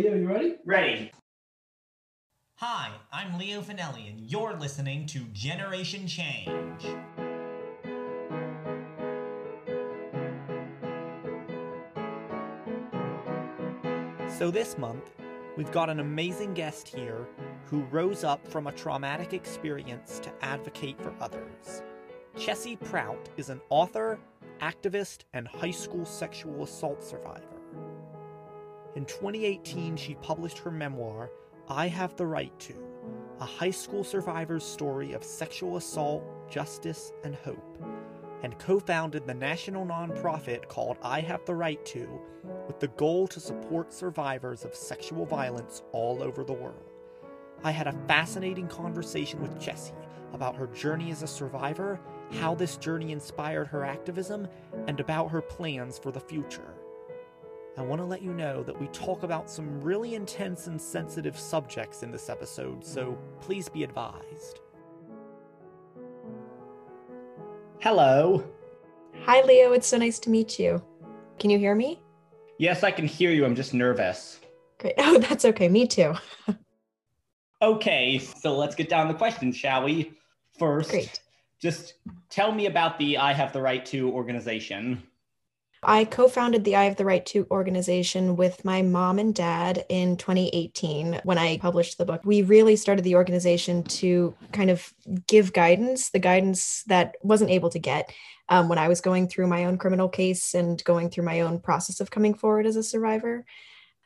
Leo, you ready? Ready. Hi, I'm Leo Finelli, and you're listening to Generation Change. So, this month, we've got an amazing guest here who rose up from a traumatic experience to advocate for others. Chessy Prout is an author, activist, and high school sexual assault survivor. In 2018, she published her memoir, I Have the Right to, a high school survivor's story of sexual assault, justice, and hope, and co founded the national nonprofit called I Have the Right to with the goal to support survivors of sexual violence all over the world. I had a fascinating conversation with Chessy about her journey as a survivor, how this journey inspired her activism, and about her plans for the future. I want to let you know that we talk about some really intense and sensitive subjects in this episode, so please be advised. Hello. Hi, Leo. It's so nice to meet you. Can you hear me? Yes, I can hear you. I'm just nervous. Great. Oh, that's okay. Me too. Okay, so let's get down to the questions, shall we? First, Great. just tell me about the I Have the Right to organization. I co founded the I Have the Right to organization with my mom and dad in 2018 when I published the book. We really started the organization to kind of give guidance, the guidance that wasn't able to get um, when I was going through my own criminal case and going through my own process of coming forward as a survivor.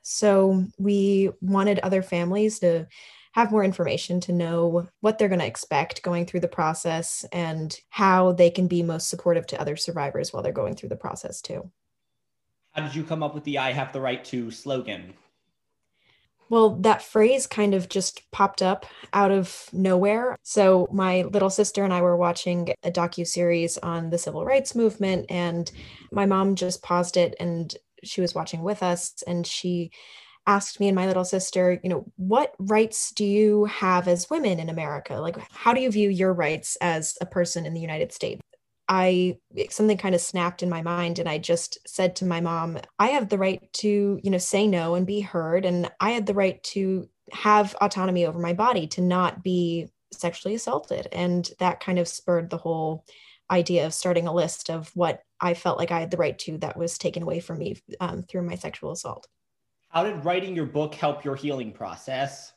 So we wanted other families to have more information to know what they're going to expect going through the process and how they can be most supportive to other survivors while they're going through the process too. How did you come up with the I Have the Right to slogan? Well, that phrase kind of just popped up out of nowhere. So my little sister and I were watching a docu series on the civil rights movement and my mom just paused it and she was watching with us and she asked me and my little sister, you know, what rights do you have as women in America? Like, how do you view your rights as a person in the United States? I something kind of snapped in my mind and I just said to my mom, I have the right to, you know, say no and be heard and I had the right to have autonomy over my body to not be sexually assaulted and that kind of spurred the whole idea of starting a list of what I felt like I had the right to that was taken away from me um, through my sexual assault. How did writing your book help your healing process?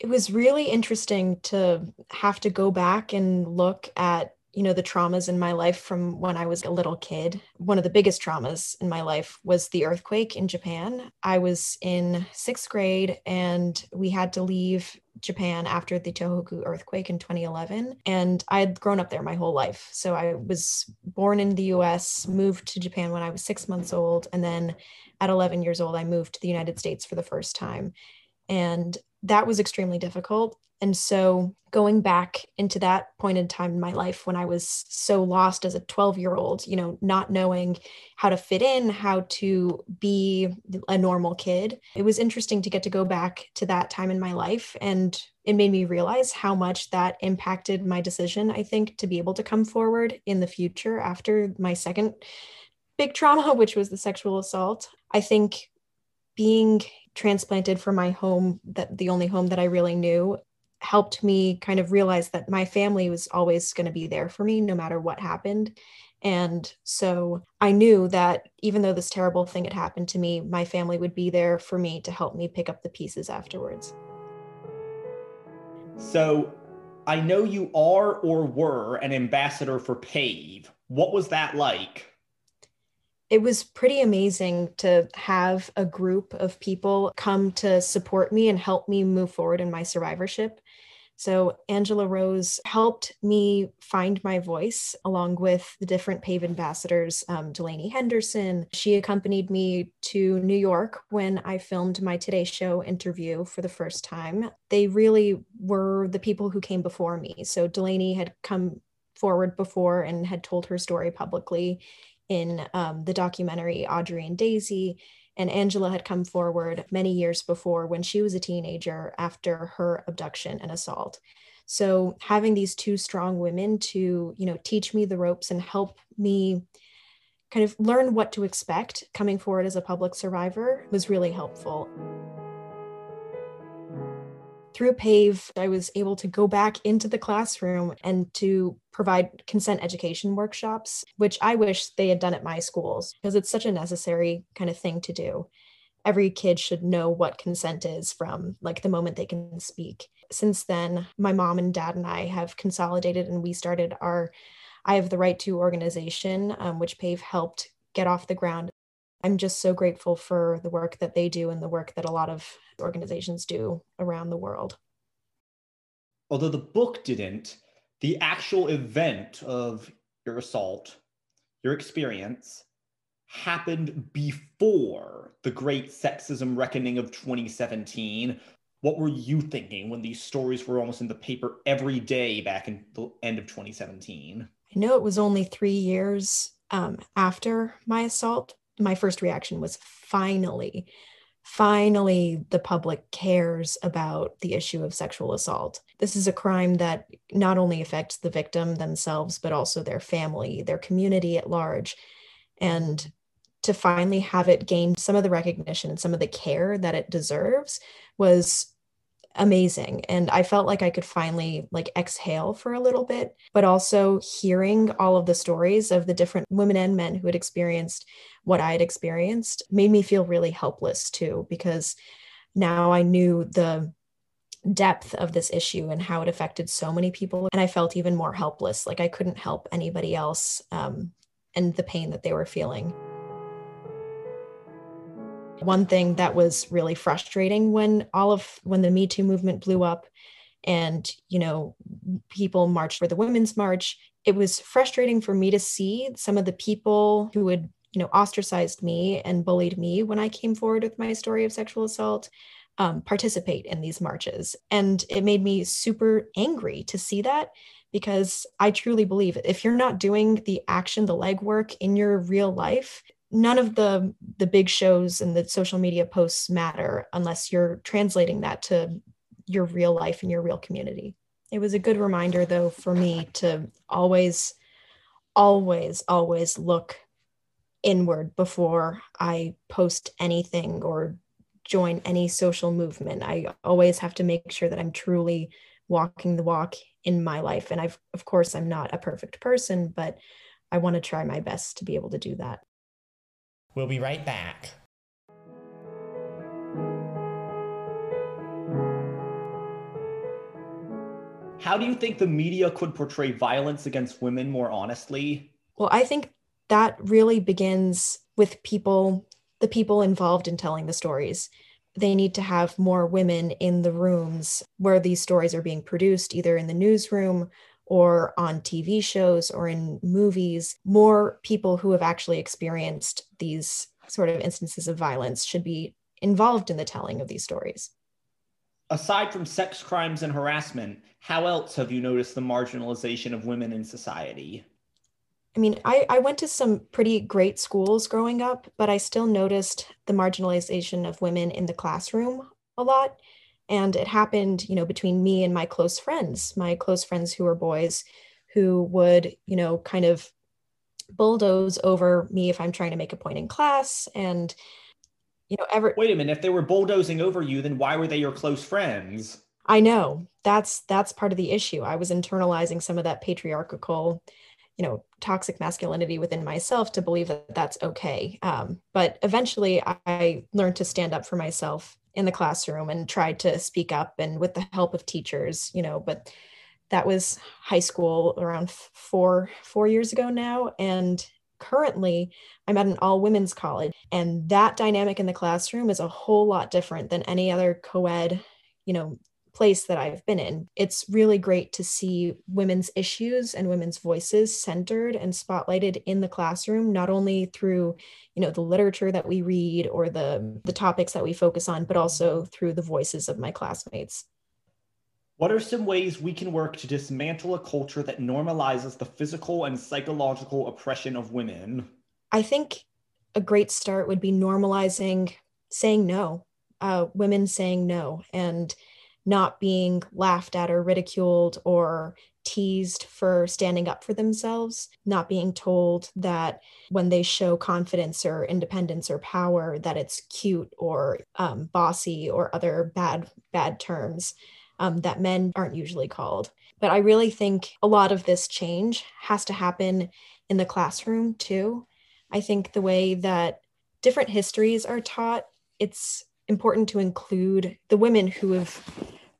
It was really interesting to have to go back and look at you know the traumas in my life from when i was a little kid. One of the biggest traumas in my life was the earthquake in japan. I was in sixth grade and we had to leave japan after the tohoku earthquake in 2011 and i had grown up there my whole life. So i was born in the us moved to japan when i was six months old and then at 11 years old i moved to the united states for the first time. And that was extremely difficult and so going back into that point in time in my life when I was so lost as a 12 year old, you know, not knowing how to fit in, how to be a normal kid, it was interesting to get to go back to that time in my life. And it made me realize how much that impacted my decision, I think, to be able to come forward in the future after my second big trauma, which was the sexual assault. I think being transplanted from my home that the only home that I really knew helped me kind of realize that my family was always going to be there for me no matter what happened. And so I knew that even though this terrible thing had happened to me, my family would be there for me to help me pick up the pieces afterwards. So I know you are or were an ambassador for PAVE. What was that like? It was pretty amazing to have a group of people come to support me and help me move forward in my survivorship. So, Angela Rose helped me find my voice along with the different PAVE ambassadors, um, Delaney Henderson. She accompanied me to New York when I filmed my Today Show interview for the first time. They really were the people who came before me. So, Delaney had come forward before and had told her story publicly in um, the documentary Audrey and Daisy. And Angela had come forward many years before when she was a teenager after her abduction and assault. So having these two strong women to, you know, teach me the ropes and help me kind of learn what to expect coming forward as a public survivor was really helpful. Through PAVE, I was able to go back into the classroom and to provide consent education workshops, which I wish they had done at my schools because it's such a necessary kind of thing to do. Every kid should know what consent is from like the moment they can speak. Since then, my mom and dad and I have consolidated and we started our I Have the Right to organization, um, which PAVE helped get off the ground. I'm just so grateful for the work that they do and the work that a lot of organizations do around the world. Although the book didn't, the actual event of your assault, your experience, happened before the great sexism reckoning of 2017. What were you thinking when these stories were almost in the paper every day back in the end of 2017? I know it was only three years um, after my assault. My first reaction was finally, finally, the public cares about the issue of sexual assault. This is a crime that not only affects the victim themselves, but also their family, their community at large. And to finally have it gain some of the recognition and some of the care that it deserves was amazing and i felt like i could finally like exhale for a little bit but also hearing all of the stories of the different women and men who had experienced what i had experienced made me feel really helpless too because now i knew the depth of this issue and how it affected so many people and i felt even more helpless like i couldn't help anybody else um, and the pain that they were feeling one thing that was really frustrating when all of when the Me Too movement blew up and, you know, people marched for the Women's March, it was frustrating for me to see some of the people who had, you know, ostracized me and bullied me when I came forward with my story of sexual assault. Um, participate in these marches. And it made me super angry to see that because I truly believe if you're not doing the action, the legwork in your real life, none of the the big shows and the social media posts matter unless you're translating that to your real life and your real community. It was a good reminder though for me to always always always look inward before i post anything or join any social movement. I always have to make sure that i'm truly walking the walk in my life. And i've of course i'm not a perfect person but i want to try my best to be able to do that We'll be right back. How do you think the media could portray violence against women more honestly? Well, I think that really begins with people, the people involved in telling the stories. They need to have more women in the rooms where these stories are being produced, either in the newsroom or on TV shows or in movies, more people who have actually experienced these sort of instances of violence should be involved in the telling of these stories. Aside from sex crimes and harassment, how else have you noticed the marginalization of women in society? I mean, I, I went to some pretty great schools growing up, but I still noticed the marginalization of women in the classroom a lot and it happened you know between me and my close friends my close friends who were boys who would you know kind of bulldoze over me if i'm trying to make a point in class. And you know ever wait a minute. If they were bulldozing over you then why were they your close friends? I know. That's that's part of the issue. I was internalizing some of that patriarchal you know toxic masculinity within myself to believe that that's okay. Um, but eventually i learned to stand up for myself in the classroom and tried to speak up and with the help of teachers you know but that was high school around four four years ago now. And currently i'm at an all women's college and that dynamic in the classroom is a whole lot different than any other co-ed you know place that I've been in. It's really great to see women's issues and women's voices centered and spotlighted in the classroom, not only through, you know, the literature that we read or the the topics that we focus on, but also through the voices of my classmates. What are some ways we can work to dismantle a culture that normalizes the physical and psychological oppression of women? I think a great start would be normalizing saying no, uh, women saying no, and not being laughed at or ridiculed or teased for standing up for themselves, not being told that when they show confidence or independence or power, that it's cute or um, bossy or other bad bad terms um, that men aren't usually called. But I really think a lot of this change has to happen in the classroom too. I think the way that different histories are taught, it's important to include the women who have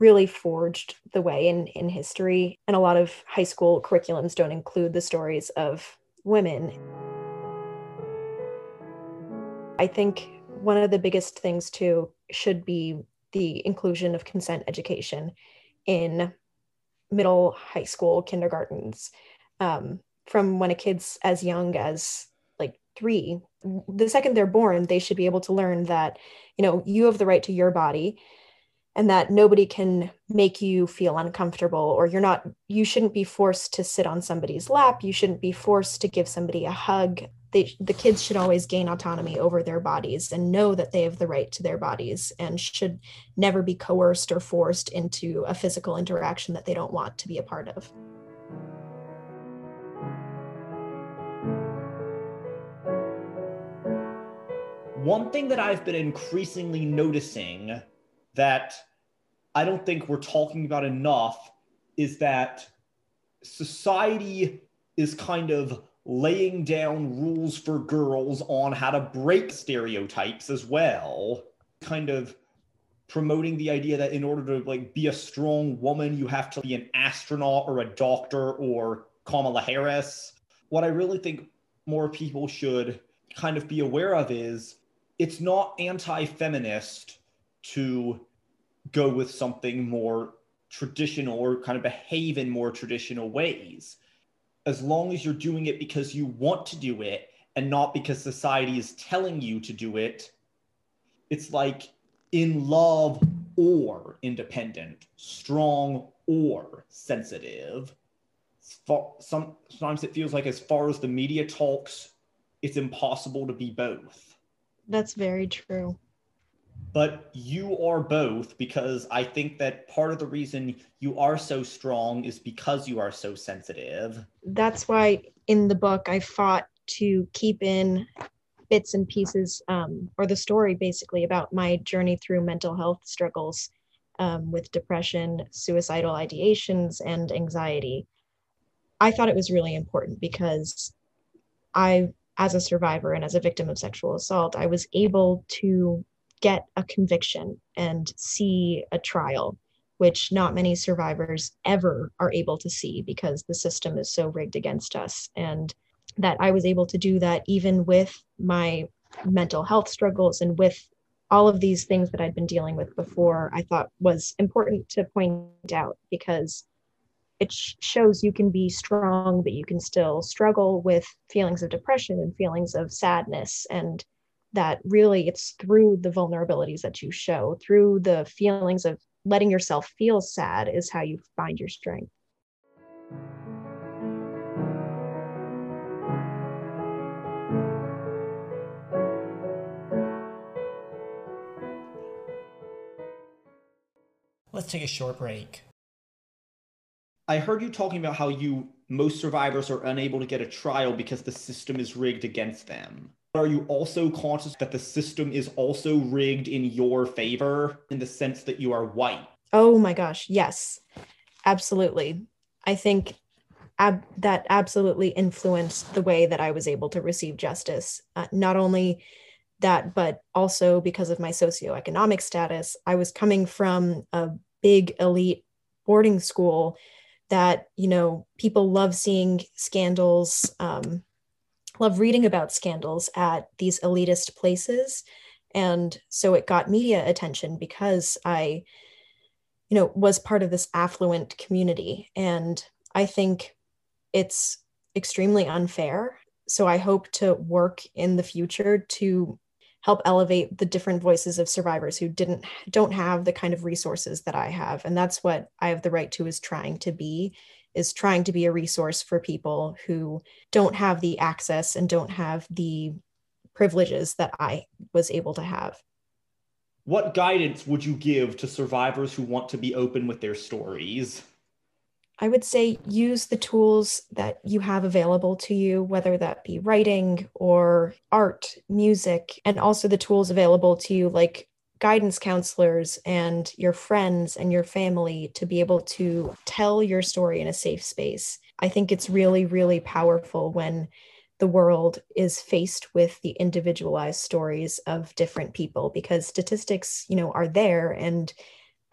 really forged the way in, in history. And a lot of high school curriculums don't include the stories of women. I think one of the biggest things too should be the inclusion of consent education in middle, high school, kindergartens. Um, from when a kid's as young as like three, the second they're born, they should be able to learn that, you know, you have the right to your body and that nobody can make you feel uncomfortable or you're not you shouldn't be forced to sit on somebody's lap. You shouldn't be forced to give somebody a hug. They, the kids should always gain autonomy over their bodies and know that they have the right to their bodies and should never be coerced or forced into a physical interaction that they don't want to be a part of. One thing that i've been increasingly noticing that I don't think we're talking about enough is that society is kind of laying down rules for girls on how to break stereotypes as well kind of promoting the idea that in order to like be a strong woman you have to be an astronaut or a doctor or Kamala Harris. What I really think more people should kind of be aware of is it's not anti-feminist to go with something more traditional or kind of behave in more traditional ways. As long as you're doing it because you want to do it and not because society is telling you to do it, it's like in love or independent, strong or sensitive. Sometimes it feels like as far as the media talks, it's impossible to be both. That's very true but you are both because I think that part of the reason you are so strong is because you are so sensitive. That's why in the book I fought to keep in bits and pieces um, or the story basically about my journey through mental health struggles um, with depression, suicidal ideations, and anxiety. I thought it was really important because I, as a survivor and as a victim of sexual assault, I was able to get a conviction and see a trial, which not many survivors ever are able to see because the system is so rigged against us. And that I was able to do that even with my mental health struggles and with all of these things that I'd been dealing with before, I thought was important to point out because it sh- shows you can be strong, but you can still struggle with feelings of depression and feelings of sadness and that really it's through the vulnerabilities that you show, through the feelings of letting yourself feel sad, is how you find your strength. Let's take a short break. I heard you talking about how you most survivors are unable to get a trial because the system is rigged against them. Are you also conscious that the system is also rigged in your favor in the sense that you are white? Oh my gosh, yes, absolutely. I think ab- that absolutely influenced the way that I was able to receive justice. Uh, not only that, but also because of my socioeconomic status, I was coming from a big elite boarding school that, you know, people love seeing scandals. Um, love reading about scandals at these elitist places. And so it got media attention because I, you know, was part of this affluent community. And I think it's extremely unfair. So I hope to work in the future to help elevate the different voices of survivors who didn't don't have the kind of resources that I have. And that's what I have the right to is trying to be is trying to be a resource for people who don't have the access and don't have the privileges that I was able to have. What guidance would you give to survivors who want to be open with their stories? I would say use the tools that you have available to you, whether that be writing or art, music, and also the tools available to you, like guidance counselors and your friends and your family, to be able to tell your story in a safe space. I think it's really, really powerful when the world is faced with the individualized stories of different people because statistics, you know, are there and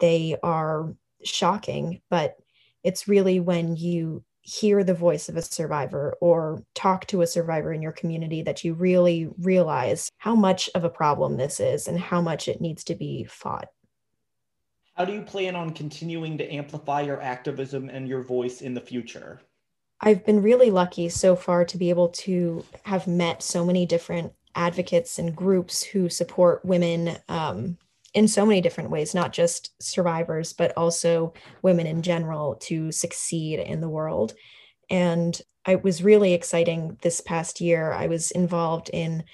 they are shocking, but it's really when you hear the voice of a survivor or talk to a survivor in your community that you really realize how much of a problem this is and how much it needs to be fought. How do you plan on continuing to amplify your activism and your voice in the future? I've been really lucky so far to be able to have met so many different advocates and groups who support women um, in so many different ways, not just survivors, but also women in general to succeed in the world. And it was really exciting this past year. I was involved in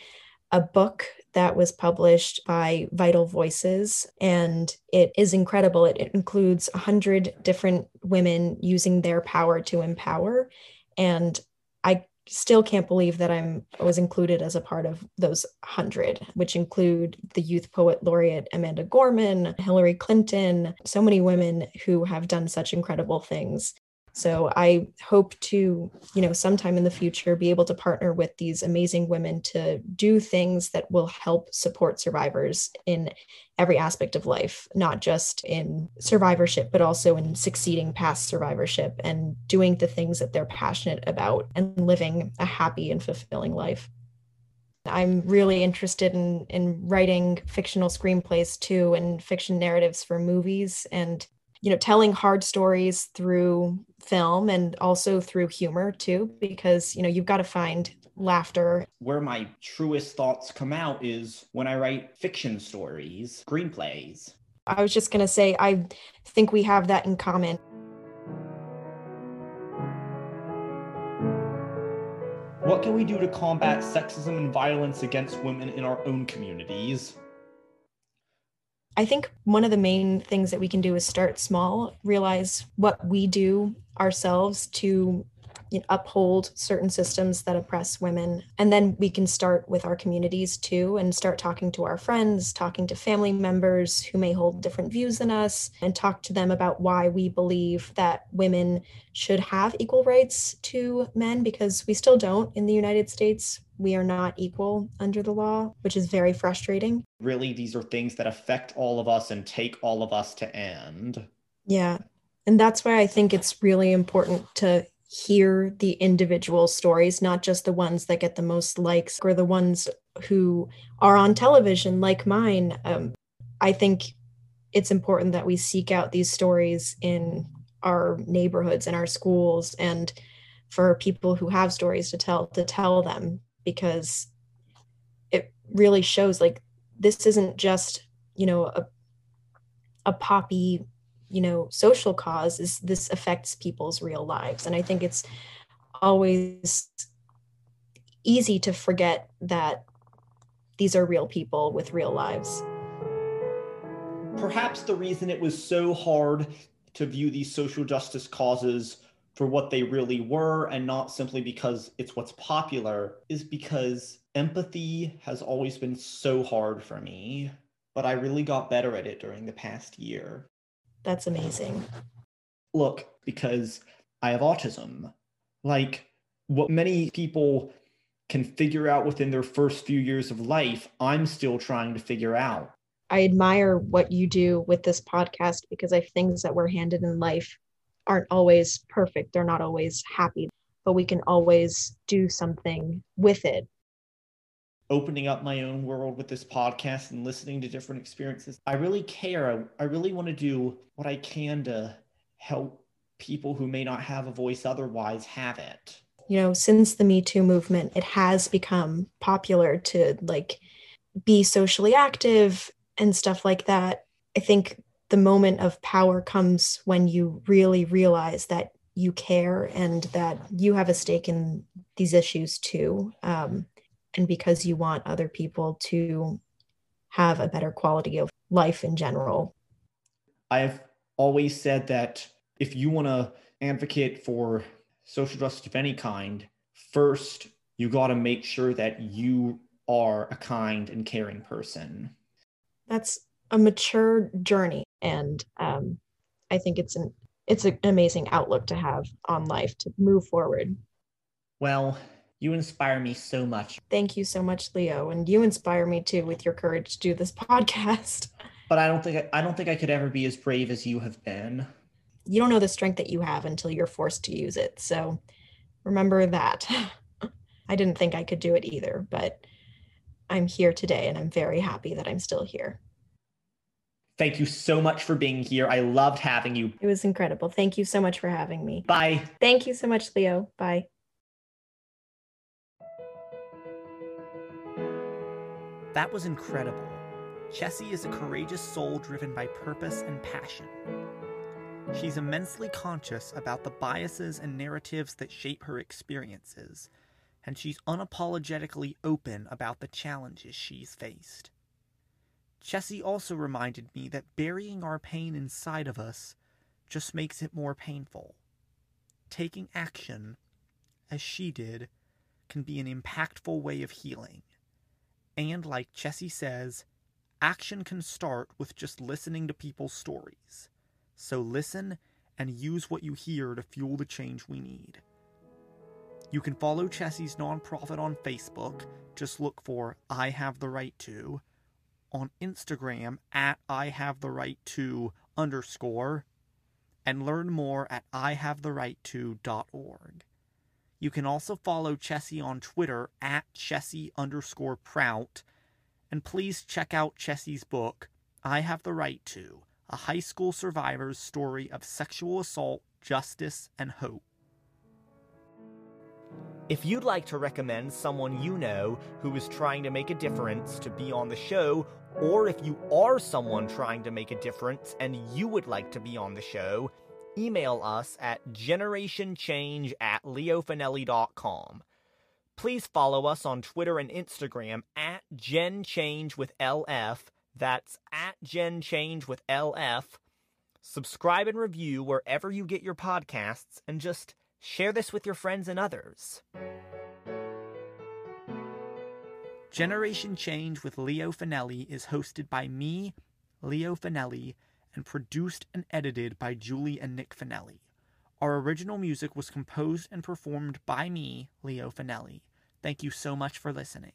a book that was published by Vital Voices, and it is incredible. It, includes 100 different women using their power to empower. And I still can't believe that I'm was included as a part of those hundred, which include the youth poet laureate Amanda Gorman, Hillary Clinton, so many women who have done such incredible things. So I hope to, you know, sometime in the future be able to partner with these amazing women to do things that will help support survivors in every aspect of life, not just in survivorship, but also in succeeding past survivorship and doing the things that they're passionate about and living a happy and fulfilling life. I'm really interested in in writing fictional screenplays too and fiction narratives for movies and you know telling hard stories through film and also through humor too because you know you've got to find laughter. Where my truest thoughts come out is when i write fiction stories screenplays. I was just going to say i think we have that in common. What can we do to combat sexism and violence against women in our own communities I think one of the main things that we can do is start small, realize what we do ourselves to uphold certain systems that oppress women. And then we can start with our communities too and start talking to our friends, talking to family members who may hold different views than us, and talk to them about why we believe that women should have equal rights to men because we still don't in the United States we are not equal under the law, which is very frustrating. Really, these are things that affect all of us and take all of us to end. Yeah. And that's why I think it's really important to hear the individual stories, not just the ones that get the most likes or the ones who are on television, like mine. Um, I think it's important that we seek out these stories in our neighborhoods and our schools and for people who have stories to tell to tell them because it really shows like this isn't just you know a a poppy you know social cause is this affects people's real lives. And i think it's always easy to forget that these are real people with real lives. Perhaps the reason it was so hard to view these social justice causes for what they really were and not simply because it's what's popular is because empathy has always been so hard for me, but I really got better at it during the past year. That's amazing. Look, because I have autism. Like what many people can figure out within their first few years of life, I'm still trying to figure out. I admire what you do with this podcast because I things that we're handed in life aren't always perfect, they're not always happy, but we can always do something with it. Opening up my own world with this podcast and listening to different experiences. I really care. I, I really want to do what I can to help people who may not have a voice otherwise have it. You know, since the Me Too movement, it has become popular to like be socially active and stuff like that. I think the moment of power comes when you really realize that you care and that you have a stake in these issues too. Um, and because you want other people to have a better quality of life in general. I've always said that if you want to advocate for social justice of any kind, first, you got to make sure that you are a kind and caring person. That's a mature journey. And um, I think it's an it's an amazing outlook to have on life to move forward. Well, you inspire me so much. Thank you so much, Leo, and you inspire me too with your courage to do this podcast. But I don't think I, I don't think I could ever be as brave as you have been. You don't know the strength that you have until you're forced to use it. So remember that. I didn't think I could do it either, but I'm here today and I'm very happy that I'm still here. Thank you so much for being here. I loved having you. It was incredible. Thank you so much for having me. Bye. Thank you so much, Leo. Bye. That was incredible. Chessy is a courageous soul driven by purpose and passion. She's immensely conscious about the biases and narratives that shape her experiences, and she's unapologetically open about the challenges she's faced. Chessy also reminded me that burying our pain inside of us just makes it more painful. Taking action, as she did, can be an impactful way of healing. And like Chessy says, action can start with just listening to people's stories. So listen and use what you hear to fuel the change we need. You can follow Chessy's nonprofit on Facebook. Just look for I Have the Right To. On Instagram at I Have the Right To underscore. And learn more at IHaveTheRightTo.org. You can also follow Chessy on Twitter at Chessy underscore Prout. And please check out Chessy's book, I Have the Right To A High School Survivor's Story of Sexual Assault, Justice, and Hope. If you'd like to recommend someone you know who is trying to make a difference to be on the show, or if you are someone trying to make a difference and you would like to be on the show, email us at generationchange at leofinelli.com. Please follow us on Twitter and Instagram at GenChange with LF. That's at GenChange with LF. Subscribe and review wherever you get your podcasts and just share this with your friends and others. Generation Change with Leo Finelli is hosted by me, Leo Finelli, and produced and edited by Julie and Nick Finelli. Our original music was composed and performed by me, Leo Finelli. Thank you so much for listening.